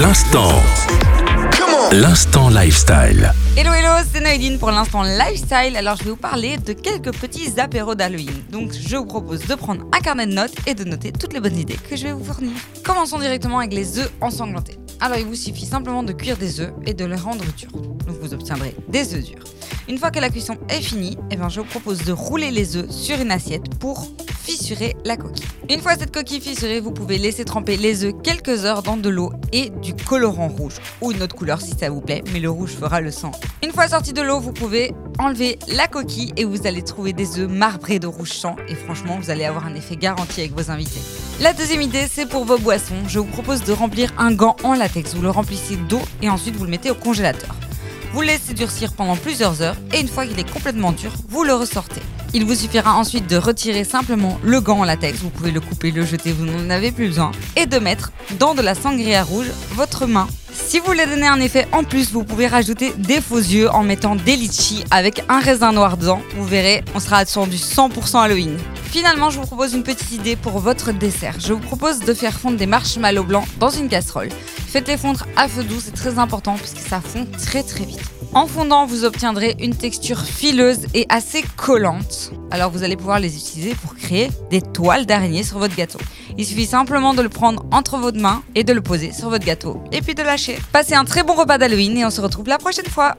L'instant. L'instant lifestyle. Hello hello, c'est Noéline pour l'instant lifestyle. Alors je vais vous parler de quelques petits apéros d'Halloween. Donc je vous propose de prendre un carnet de notes et de noter toutes les bonnes idées que je vais vous fournir. Commençons directement avec les œufs ensanglantés. Alors il vous suffit simplement de cuire des œufs et de les rendre durs. Donc vous obtiendrez des œufs durs. Une fois que la cuisson est finie, eh ben, je vous propose de rouler les œufs sur une assiette pour fissurer la coquille. Une fois cette coquille fissurée, vous pouvez laisser tremper les œufs quelques heures dans de l'eau et du colorant rouge ou une autre couleur si ça vous plaît, mais le rouge fera le sang. Une fois sorti de l'eau, vous pouvez enlever la coquille et vous allez trouver des œufs marbrés de rouge sang et franchement, vous allez avoir un effet garanti avec vos invités. La deuxième idée, c'est pour vos boissons. Je vous propose de remplir un gant en latex. Vous le remplissez d'eau et ensuite vous le mettez au congélateur. Vous le laissez durcir pendant plusieurs heures et une fois qu'il est complètement dur, vous le ressortez. Il vous suffira ensuite de retirer simplement le gant en latex, vous pouvez le couper, le jeter, vous n'en avez plus besoin, et de mettre dans de la sangria rouge votre main. Si vous voulez donner un effet en plus, vous pouvez rajouter des faux yeux en mettant des litchis avec un raisin noir dedans. Vous verrez, on sera sur du 100% Halloween. Finalement, je vous propose une petite idée pour votre dessert. Je vous propose de faire fondre des marshmallows blancs dans une casserole. Faites-les fondre à feu doux, c'est très important puisque ça fond très très vite. En fondant, vous obtiendrez une texture fileuse et assez collante. Alors vous allez pouvoir les utiliser pour créer des toiles d'araignée sur votre gâteau. Il suffit simplement de le prendre entre vos mains et de le poser sur votre gâteau et puis de lâcher. Passez un très bon repas d'Halloween et on se retrouve la prochaine fois.